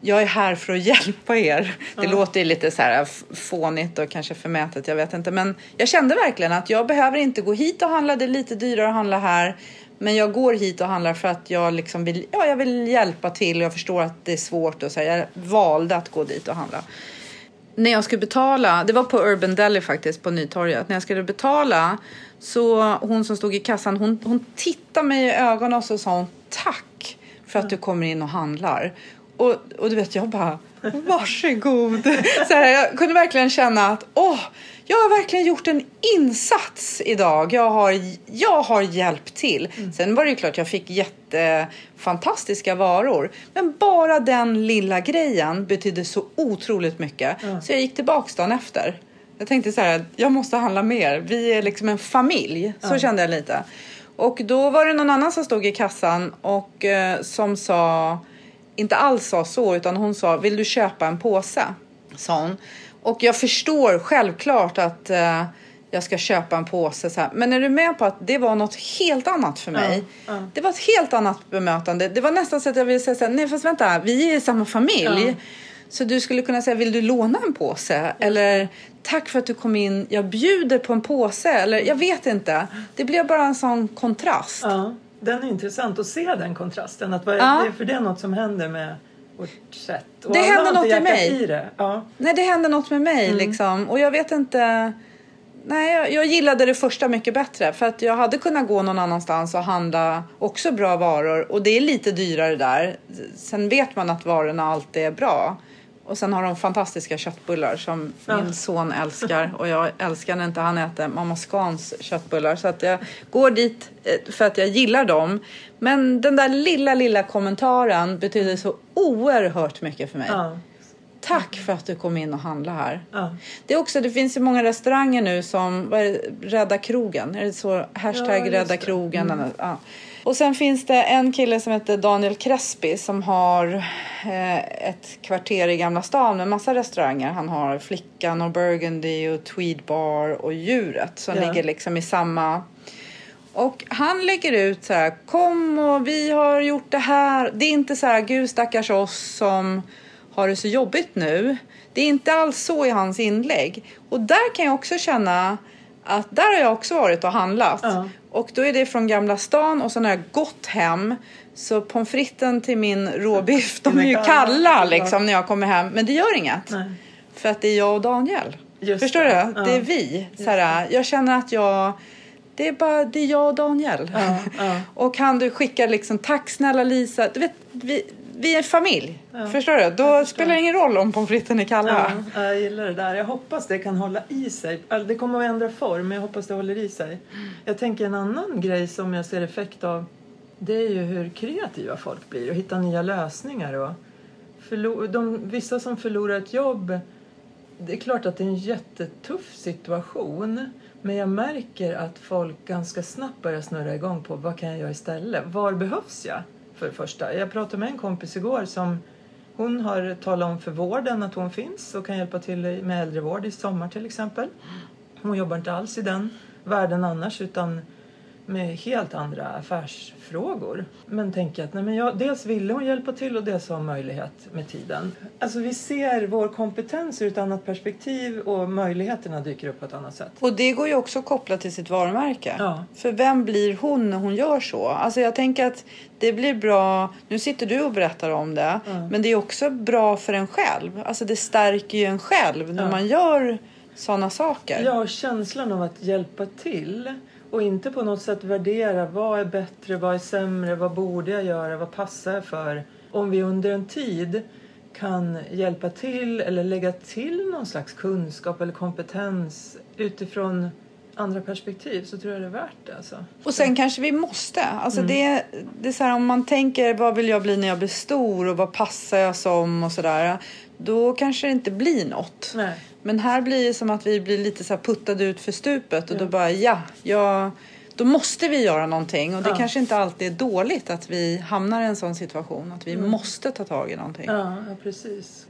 jag är här för att [laughs] hjälpa er. Det låter ju lite så här fånigt och kanske förmätet, jag vet inte. Men jag kände verkligen att jag behöver inte gå hit och handla, det är lite dyrare att handla här. Men jag går hit och handlar för att jag, liksom vill, ja, jag vill hjälpa till och jag förstår att det är svårt. Och så här. Jag valde att gå dit och handla. När jag skulle betala, det var på Urban Deli faktiskt, på Nytorget. När jag skulle betala så hon som stod i kassan, hon, hon tittade mig i ögonen och så sa hon tack för att du kommer in och handlar. Och, och du vet, jag bara varsågod. [laughs] Så här, jag kunde verkligen känna att åh, jag har verkligen gjort en insats idag. Jag har, jag har hjälpt till. Sen var det ju klart jag fick jättefantastiska varor. Men bara den lilla grejen betydde så otroligt mycket. Så jag gick tillbaks dagen efter. Jag tänkte så här, jag måste handla mer. Vi är liksom en familj. Så kände jag lite. Och då var det någon annan som stod i kassan och eh, som sa, inte alls sa så, utan hon sa, vill du köpa en påse? Sa hon. Och jag förstår självklart att eh, jag ska köpa en påse. Så här. Men är du med på att det var något helt annat för mig? Ja, ja. Det var ett helt annat bemötande. Det var nästan så att jag ville säga så här, nej fast vänta, vi är i samma familj. Ja. Så du skulle kunna säga, vill du låna en påse? Eller tack för att du kom in, jag bjuder på en påse. Eller jag vet inte. Det blev bara en sån kontrast. Den är intressant att se den kontrasten. Att vad, Ja. för det är något som händer med vårt sätt. Och Det händer något hjärtat mig. Det. Ja. Nej, det hände något med mig liksom. Och jag vet inte. Nej, jag, jag gillade det första mycket bättre. För att jag hade kunnat gå någon annanstans och handla också bra varor. Och det är lite dyrare där. Sen vet man att varorna alltid är bra. Och sen har de fantastiska köttbullar som Ja. min son älskar. Och jag älskar när inte han äter Mamma Scans köttbullar. Så att jag går dit eh, för att jag gillar dem. Men den där lilla, lilla kommentaren betyder så oerhört mycket för mig. Ja. Tack för att du kom in och handlade här. Ja. Det, är också, det finns ju många restauranger nu som vad är det, Rädda krogen. Är det så? Hashtag Ja, Rädda. Mm. krogen. eller- Ja. Och sen finns det en kille som heter Daniel Crespi som har eh, ett kvarter i Gamla stan med massa restauranger. Han har Flickan och Burgundy och Tweed Bar och Djuret som Ja. ligger liksom i samma och han lägger ut så här, kom och vi har gjort det här. Det är inte så här, gud stackars oss som har det så jobbigt nu. Det är inte alls så i hans inlägg. Och där kan jag också känna att där har jag också varit och handlat. Ja. Och då är det från Gamla stan och sen har jag gått hem. Så pommes fritesen till min råbiff, de är ju kalla, liksom när jag kommer hem. Men det gör inget. Nej. För att det är jag och Daniel. Just Förstår det. du? Ja. Det är vi. Så här, jag känner att jag... Det är bara det är jag och Daniel. Ja, ja. [laughs] Och han du skickar liksom tack snälla Lisa. Du vet, vi, vi är en familj. Ja, Förstår du? Då förstår. spelar det ingen roll om pommes fritesen är kalla. Ja, jag gillar det där. Jag hoppas det kan hålla i sig. Alltså, Det kommer att ändra form, men jag hoppas det håller i sig. Jag tänker en annan grej som jag ser effekt av. Det är ju hur kreativa folk blir och hitta nya lösningar. Och de, vissa som förlorar ett jobb. Det är klart att det är en jättetuff situation. Men jag märker att folk ganska snabbt börjar snurra igång på vad kan jag göra istället? Var behövs jag? För det första. Jag pratade med en kompis igår som hon har talat om för vården att hon finns och kan hjälpa till med äldrevård i sommar till exempel. Hon jobbar inte alls i den världen annars utan med helt andra affärsfrågor. Men tänker att nej men jag, dels ville hon hjälpa till och dels har hon möjlighet med tiden. Alltså vi ser vår kompetens ur ett annat perspektiv och möjligheterna dyker upp på ett annat sätt. Och det går ju också kopplat till sitt varumärke. Ja. För vem blir hon när hon gör så? Alltså jag tänker att det blir bra. Nu sitter du och berättar om det. Ja. Men det är också bra för en själv. Alltså det stärker ju en själv när Ja. man gör sådana saker. Ja, och känslan av att hjälpa till och inte på något sätt värdera vad är bättre, vad är sämre, vad borde jag göra, vad passar jag för. Om vi under en tid kan hjälpa till eller lägga till någon slags kunskap eller kompetens utifrån andra perspektiv så tror jag det är värt det. Alltså. Och sen kanske vi måste. Alltså Mm. det, det är så här, om man tänker vad vill jag bli när jag blir stor och vad passar jag som och sådär. Då kanske det inte blir något. Nej. Men här blir det som att vi blir lite så puttade ut för stupet och Ja. då bara ja, ja, då måste vi göra någonting. Och det Ja. kanske inte alltid är dåligt att vi hamnar i en sån situation att vi Mm. måste ta tag i någonting. Ja, ja, precis.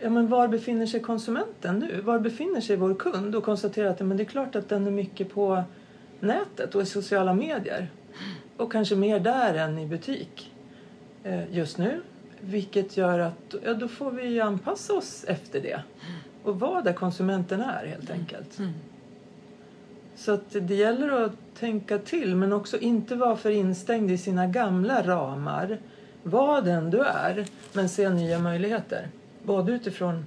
Ja, men var befinner sig konsumenten nu? Var befinner sig vår kund? Och konstatera att men det är klart att den är mycket på nätet och i sociala medier. Och kanske mer där än i butik eh, just nu. Vilket gör att ja, då får vi anpassa oss efter det. Och vara där konsumenten är helt enkelt. Mm. Så att det gäller att tänka till men också inte vara för instängd i sina gamla ramar. Var den du är, men se nya möjligheter. Både utifrån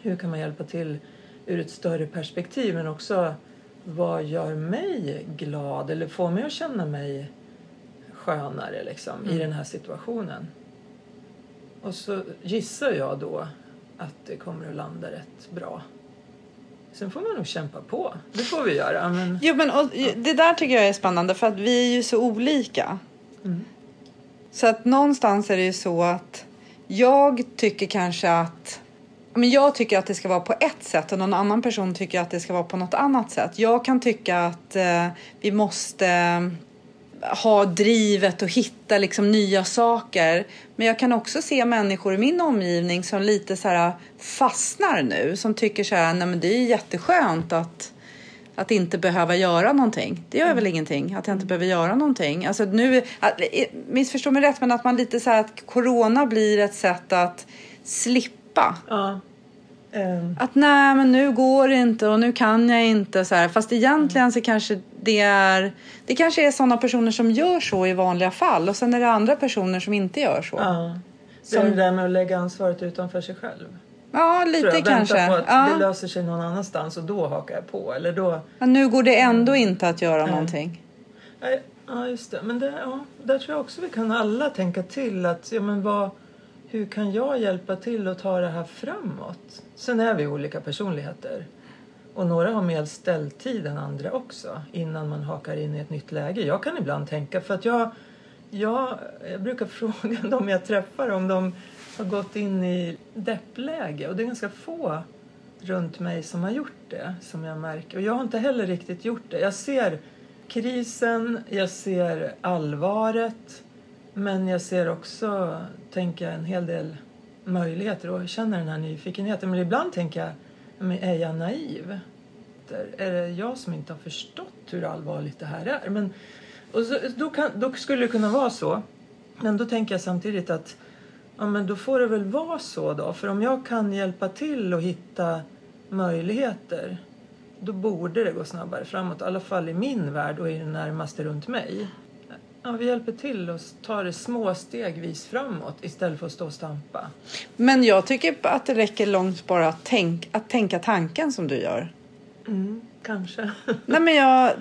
hur kan man hjälpa till ur ett större perspektiv men också vad gör mig glad eller får mig att känna mig skönare liksom, i Mm. den här situationen. Och så gissar jag då att det kommer att landa rätt bra. Sen får man nog kämpa på. Det får vi göra. Men... Jo, men och, det där tycker jag är spännande för att vi är ju så olika. Mm. Så att någonstans är det ju så att jag tycker kanske att ja, men jag tycker att det ska vara på ett sätt och någon annan person tycker att det ska vara på något annat sätt. Jag kan tycka att eh, vi måste ha drivet och hitta liksom nya saker. Men jag kan också se människor i min omgivning som lite så här fastnar nu. Som tycker så här, nej men det är jätteskönt att att inte behöva göra någonting. Det gör väl ingenting att jag inte behöver göra någonting. Alltså nu, missförstå mig rätt, men att man lite så här att corona blir ett sätt att slippa. Ja. Ehm, Att nej, men nu går det inte och nu kan jag inte. Så här. Fast egentligen så kanske det är... Det kanske är sådana personer som gör så i vanliga fall och sen är det andra personer som inte gör så. ja. Det är Som- det där med att lägga ansvaret utanför sig själv. Ja, lite jag. kanske. Vänta på att Ja. det löser sig någon annanstans och då hakar jag på. Eller då... Men nu går det ändå inte att göra Nej. någonting. Ja, just det. Men det, ja, där tror jag också vi kan alla tänka till att ja, men vad, hur kan jag hjälpa till att ta det här framåt? Sen är vi olika personligheter. Och några har mer ställtid än andra också innan man hakar in i ett nytt läge. Jag kan ibland tänka, för att jag, jag, jag brukar [laughs] fråga dem jag träffar om de har gått in i deppläge och det är ganska få runt mig som har gjort det som jag märker. Och jag har inte heller riktigt gjort det. Jag ser krisen, jag ser allvaret men jag ser också, tänker jag, en hel del möjligheter och känner den här nyfikenheten. Men ibland tänker jag, men är jag naiv? Är det jag som inte har förstått hur allvarligt det här är? Men, och så, då, kan, då skulle det kunna vara så. Men då tänker jag samtidigt att ja, men då får det väl vara så då. För om jag kan hjälpa till och hitta möjligheter då borde det gå snabbare framåt. I alla fall i min värld och i det närmaste runt mig. Ja, vi hjälper till och tar det små stegvis framåt istället för att stå och stampa. Men jag tycker att det räcker långt bara att, tänk, att tänka tanken som du gör. Mm, kanske. [laughs] Nej, men jag,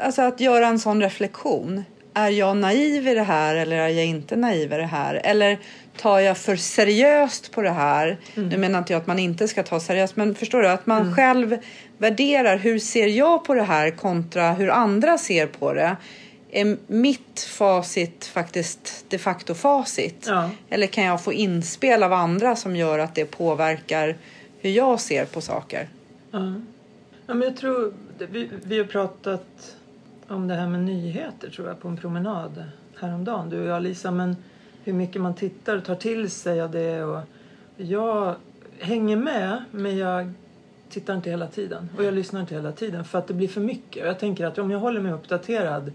alltså att göra en sån reflektion. Är jag naiv i det här eller är jag inte naiv i det här? Eller tar jag för seriöst på det här? Mm. Nu menar inte jag att man inte ska ta seriöst, men förstår du? Att man mm. själv värderar hur ser jag på det här kontra hur andra ser på det. Är mitt facit faktiskt de facto facit? Ja. Eller kan jag få inspel av andra som gör att det påverkar hur jag ser på saker? Ja. Ja, men jag tror, vi, vi har pratat om det här med nyheter tror jag på en promenad häromdagen, du och jag Lisa. Men hur mycket man tittar och tar till sig av det. Och jag hänger med men jag tittar inte hela tiden och jag lyssnar inte hela tiden för att det blir för mycket. Jag tänker att om jag håller mig uppdaterad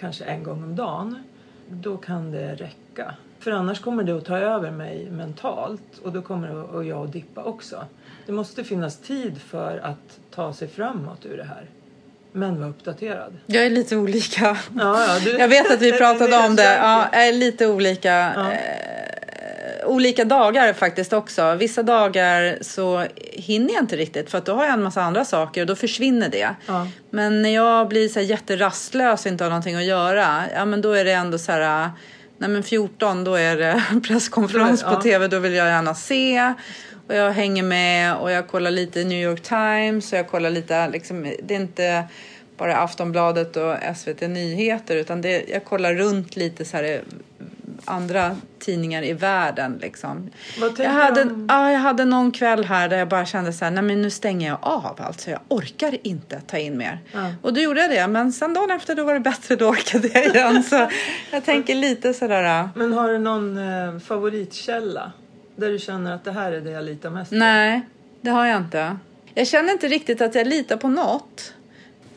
kanske en gång om dagen då kan det räcka. För annars kommer det att ta över mig mentalt och då kommer jag att dippa också. Det måste finnas tid för att ta sig framåt ur det här. Men var uppdaterad. Jag är lite olika. Ja, ja, du... Jag vet att vi [laughs] pratade om det. Ja, jag är lite olika. Ja. Olika dagar faktiskt också. Vissa dagar så hinner jag inte riktigt för att då har jag en massa andra saker och då försvinner det. Ja. Men när jag blir så här jätterastlös och inte har någonting att göra, ja men då är det ändå så här, nej men 14 då är det [laughs] presskonferens på tv, då vill jag gärna se. Och jag hänger med och jag kollar lite New York Times och jag kollar lite, liksom, det är inte bara Aftonbladet och SVT Nyheter utan det, jag kollar runt lite så här andra tidningar i världen. Liksom. jag, hade, om... ja, jag hade någon kväll här där jag bara kände så här, nej men nu stänger jag av alltså. Jag orkar inte ta in mer. Ja. Och då gjorde jag det, men sen dagen efter då var det bättre, då orkade jag [laughs] igen. så jag tänker lite sådär. Men har du någon eh, favoritkälla? Där du känner att det här är det jag litar mest på? Nej, det har jag inte. Jag känner inte riktigt att jag litar på något.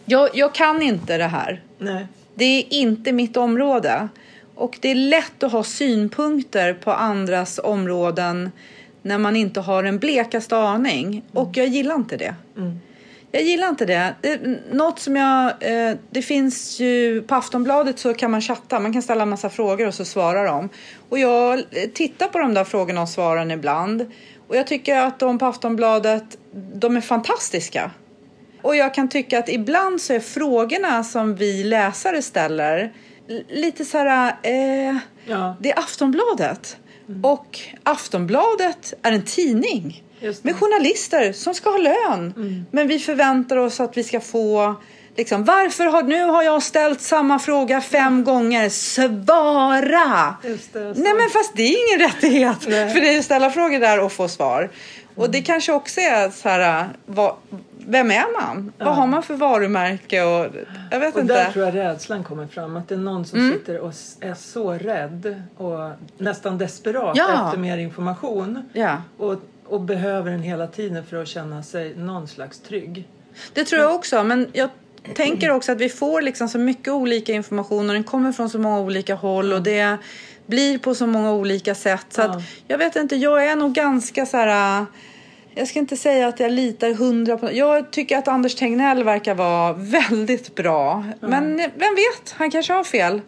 Jag, jag kan inte det här. Nej. Det är inte mitt område. Och det är lätt att ha synpunkter på andras områden när man inte har en blekaste aning. Mm. Och jag gillar inte det. Mm. Jag gillar inte det. det något som jag, eh, det finns ju på Aftonbladet så kan man chatta. Man kan ställa en massa frågor och så svarar de. Och jag eh, tittar på de där frågorna och svaren ibland. Och jag tycker att de på Aftonbladet, de är fantastiska. Och jag kan tycka att ibland så är frågorna som vi läsare ställer lite så här, eh, ja. det är Aftonbladet. Mm. Och Aftonbladet är en tidning med journalister som ska ha lön. Mm. Men vi förväntar oss att vi ska få Liksom, varför har, nu har jag ställt samma fråga fem gånger, svara! Det, Nej men fast det är ingen rättighet Nej. för är att ställa frågor där och få svar. Mm. Och det kanske också är så här, vad, vem är man? Ja. Vad har man för varumärke? Och, jag vet och inte. där tror jag rädslan kommer fram. Att det är någon som mm. sitter och är så rädd och nästan desperat ja. efter mer information. Ja. Och, och behöver den hela tiden för att känna sig någon slags trygg. Det tror jag också. Men jag tänker också att vi får liksom så mycket olika information och den kommer från så många olika håll. Och det blir på så många olika sätt. Så att, jag vet inte, jag är nog ganska så här jag ska inte säga att jag litar hundra på... Jag tycker att Anders Tegnell verkar vara väldigt bra. Mm. Men vem vet, han kanske har fel.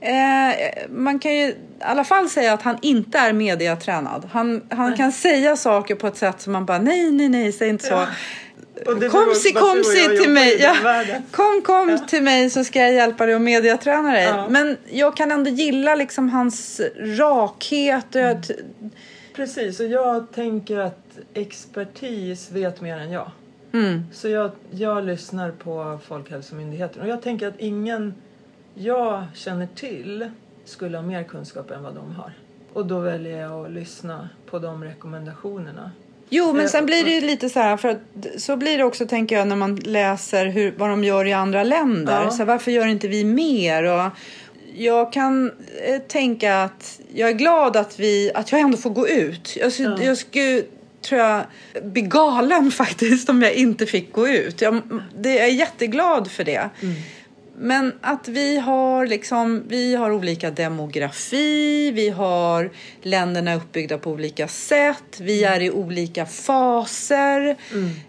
Eh, man kan ju i alla fall säga att han inte är mediatränad. Han, han kan säga saker på ett sätt som man bara nej, nej, nej, säg inte så. Ja. Kom, si, kom si till mig. Ja. Kom, kom ja. till mig så ska jag hjälpa dig och mediaträna dig. Ja. Men jag kan ändå gilla liksom hans rakhet. Mm. Precis, och jag tänker att expertis vet mer än jag. Mm. Så jag, jag lyssnar på Folkhälsomyndigheten och jag tänker att ingen jag känner till skulle ha mer kunskap än vad de har. Och då väljer jag att lyssna på de rekommendationerna. Jo, men sen blir det ju lite så här, för att så blir det också tänker jag när man läser hur, vad de gör i andra länder. Ja. Så här, varför gör inte vi mer? Och jag kan eh, tänka att jag är glad att, vi, att jag ändå får gå ut. Jag, Ja. jag skulle, tror jag, bli galen [laughs] faktiskt om jag inte fick gå ut. Jag, det, jag är jätteglad för det. Men att vi har, liksom, vi har olika demografi, vi har länderna uppbyggda på olika sätt, vi är i olika faser.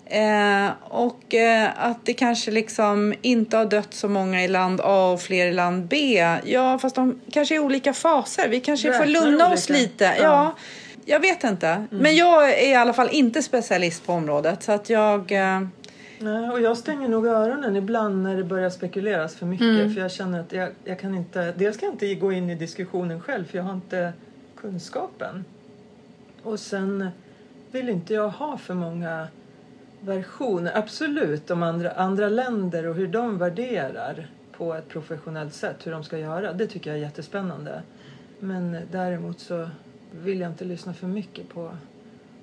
Eh, och eh, att det kanske liksom inte har dött så många i land A och fler i land B. Ja, fast de kanske är i olika faser. Vi kanske får Räknar lugna oss olika. lite. Ja. Ja. Jag vet inte. Men jag är i alla fall inte specialist på området. Så att jag... Eh, Nej, och jag stänger nog öronen ibland när det börjar spekuleras för mycket. Mm. För jag känner att jag, jag kan inte, dels kan jag inte gå in i diskussionen själv för jag har inte kunskapen. Och sen vill inte jag ha för många versioner. Absolut om andra, andra länder och hur de värderar på ett professionellt sätt hur de ska göra. Det tycker jag är jättespännande. Men däremot så vill jag inte lyssna för mycket på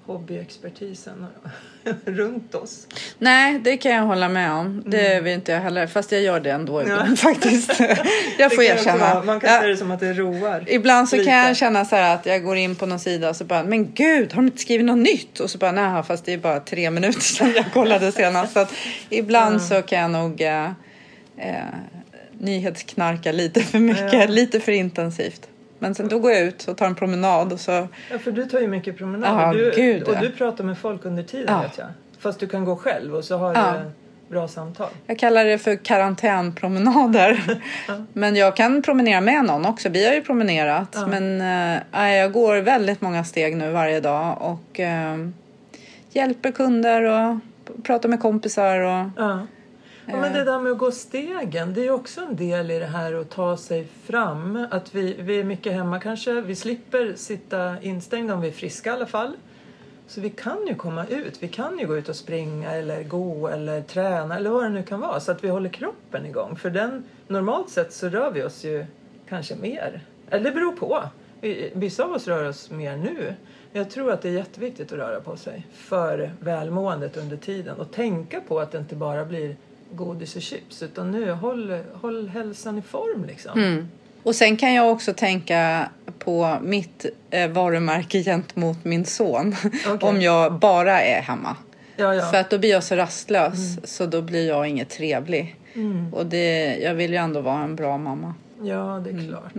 hobbyexpertisen [laughs] runt oss. Nej, det kan jag hålla med om. Det vill inte jag heller. Fast jag gör det ändå ibland Ja. [laughs] faktiskt. [laughs] jag får erkänna. vara- Man kan Ja, se det som att det roar. Ibland så lite. kan jag känna så här att jag går in på någon sida och så bara, men gud, har de inte skrivit något nytt? Och så bara, nej, fast det är bara tre minuter sedan jag kollade senast. Så att ibland så kan jag nog eh, eh, nyhetsknarka lite för mycket, Ja. lite för intensivt. Men sen då går jag ut och tar en promenad och så, Ja, för du tar ju mycket promenader. Ja, du, gud, och ja. du pratar med folk under tiden Ja. vet jag. Fast du kan gå själv och så har Ja. du bra samtal. jag kallar det för karantänpromenader. [laughs] Men jag kan promenera med någon också. Vi har ju promenerat. Men nej, jag går väldigt många steg nu varje dag och eh, hjälper kunder och pratar med kompisar. Och, Ja. Eh. men det där med att gå stegen, det är också en del i det här att ta sig fram. Att vi, vi är mycket hemma kanske. Vi slipper sitta instängda om vi är friska i alla fall. Så vi kan ju komma ut. Vi kan ju gå ut och springa eller gå eller träna eller vad det nu kan vara. Så att vi håller kroppen igång. För den, normalt sett så rör vi oss ju kanske mer. Eller det beror på. Vi- Vissa av oss rör oss mer nu. Jag tror att det är jätteviktigt att röra på sig för välmåendet under tiden. Och tänka på att det inte bara blir godis och chips. Utan nu, håll, håll hälsan i form liksom. Mm. och sen kan jag också tänka på mitt eh, varumärke gentemot min son. [laughs] Okej. Om jag bara är hemma. Ja, ja. För att då blir jag så rastlös så då blir jag inget trevlig. Mm. Och det, jag vill ju ändå vara en bra mamma. ja, det är klart.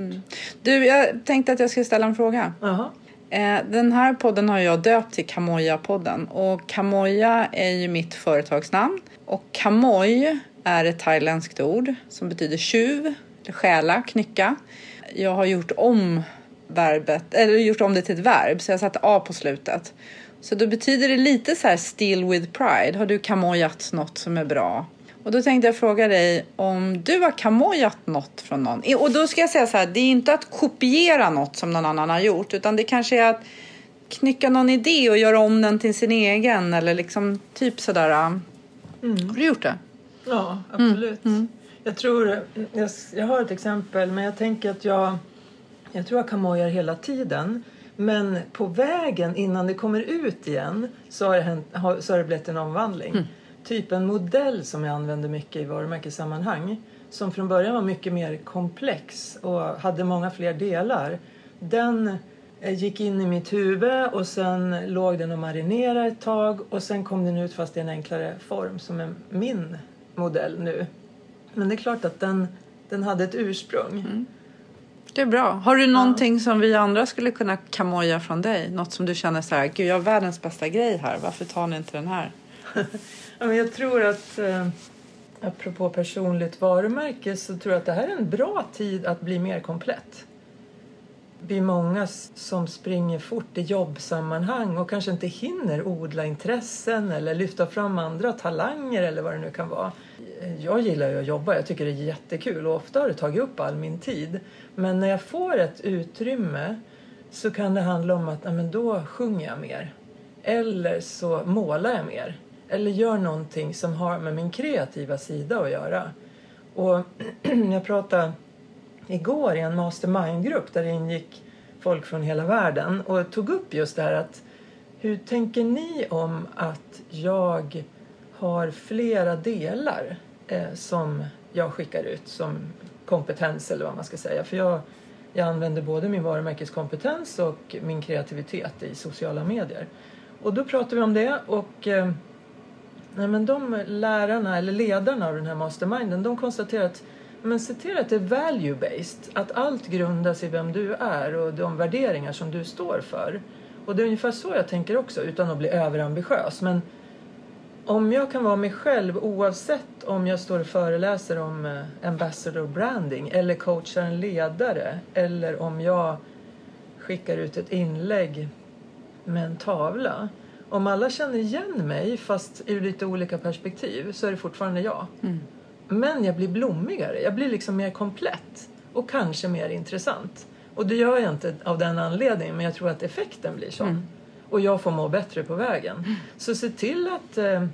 Du, jag tänkte att jag skulle ställa en fråga. Jaha. Eh, den här podden har jag döpt till Kamoja-podden. Och Kamoja är ju mitt företagsnamn. Och Kamoj är ett thailändskt ord som betyder tjuv, stjäla, knycka. Jag har gjort om verbet, eller gjort om det till ett verb, så jag satte A på slutet. Så då betyder det lite så här still with pride. Har du kamojat något som är bra? Och då tänkte jag fråga dig om du har kamojat något från någon. Och då ska jag säga så här, det är inte att kopiera något som någon annan har gjort, utan det kanske är att knycka någon idé och göra om den till sin egen eller liksom typ sådär. Mm. Har du gjort det? Ja, absolut. Jag tror, jag, jag har ett exempel, men jag tänker att jag, jag tror jag kamojar hela tiden. Men på vägen innan det kommer ut igen så har det, hänt, så har det blivit en omvandling. Typ en modell som jag använder mycket i varumärkessammanhang. Som från början var mycket mer komplex och hade många fler delar. Den eh, gick in i mitt huvud och sen låg den och marinerade ett tag och sen kom den ut fast i en enklare form som är min modell nu. Men det är klart att den, den hade ett ursprung. Det är bra. Har du någonting som vi andra skulle kunna kamoja från dig? Något som du känner så här, gud jag har världens bästa grej här, varför tar ni inte den här? [laughs] Ja, men jag tror att, eh, apropå personligt varumärke, så tror jag att det här är en bra tid att bli mer komplett. Vi är många som springer fort i jobbsammanhang och kanske inte hinner odla intressen eller lyfta fram andra talanger eller vad det nu kan vara. Jag gillar ju att jobba, jag tycker det är jättekul och ofta har det tagit upp all min tid. Men när jag får ett utrymme så kan det handla om att ja, men då sjunger jag mer. Eller så målar jag mer. Eller gör någonting som har med min kreativa sida att göra. Och [clears throat] jag pratade igår i en mastermindgrupp där det ingick folk från hela världen och tog upp just det här att hur tänker ni om att jag har flera delar eh, som jag skickar ut som kompetens eller vad man ska säga. För jag, jag använder både min varumärkeskompetens och min kreativitet i sociala medier. Och då pratar vi om det och eh, nej men de lärarna eller ledarna av den här masterminden de konstaterar att men se till att det är value-based, att allt grundas i vem du är och de värderingar som du står för. Och det är ungefär så jag tänker också, utan att bli överambitiös. Men om jag kan vara mig själv oavsett om jag står och föreläser om eh, ambassador branding eller coachar en ledare eller om jag skickar ut ett inlägg med en tavla. Om alla känner igen mig fast ur lite olika perspektiv så är det fortfarande jag. Mm. Men jag blir blommigare, jag blir liksom mer komplett och kanske mer intressant. Och det gör jag inte av den anledningen men jag tror att effekten blir sån. Mm. Och jag får må bättre på vägen. Så se till att eh,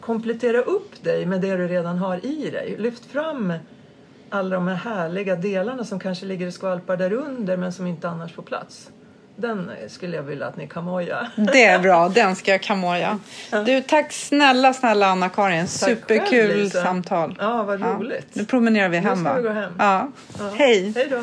komplettera upp dig med det du redan har i dig. Lyft fram alla de här härliga delarna som kanske ligger och skvalpar där under men som inte annars får plats. Den skulle jag vilja att ni kamoja. Det är bra, den ska jag kamoja. Du, tack snälla, snälla Anna-Karin. Superkul själv, samtal. Ja, vad Ja. roligt. Nu promenerar vi Nu hem ska va? vi gå hem. Ja. Ja. Hej! Hej då.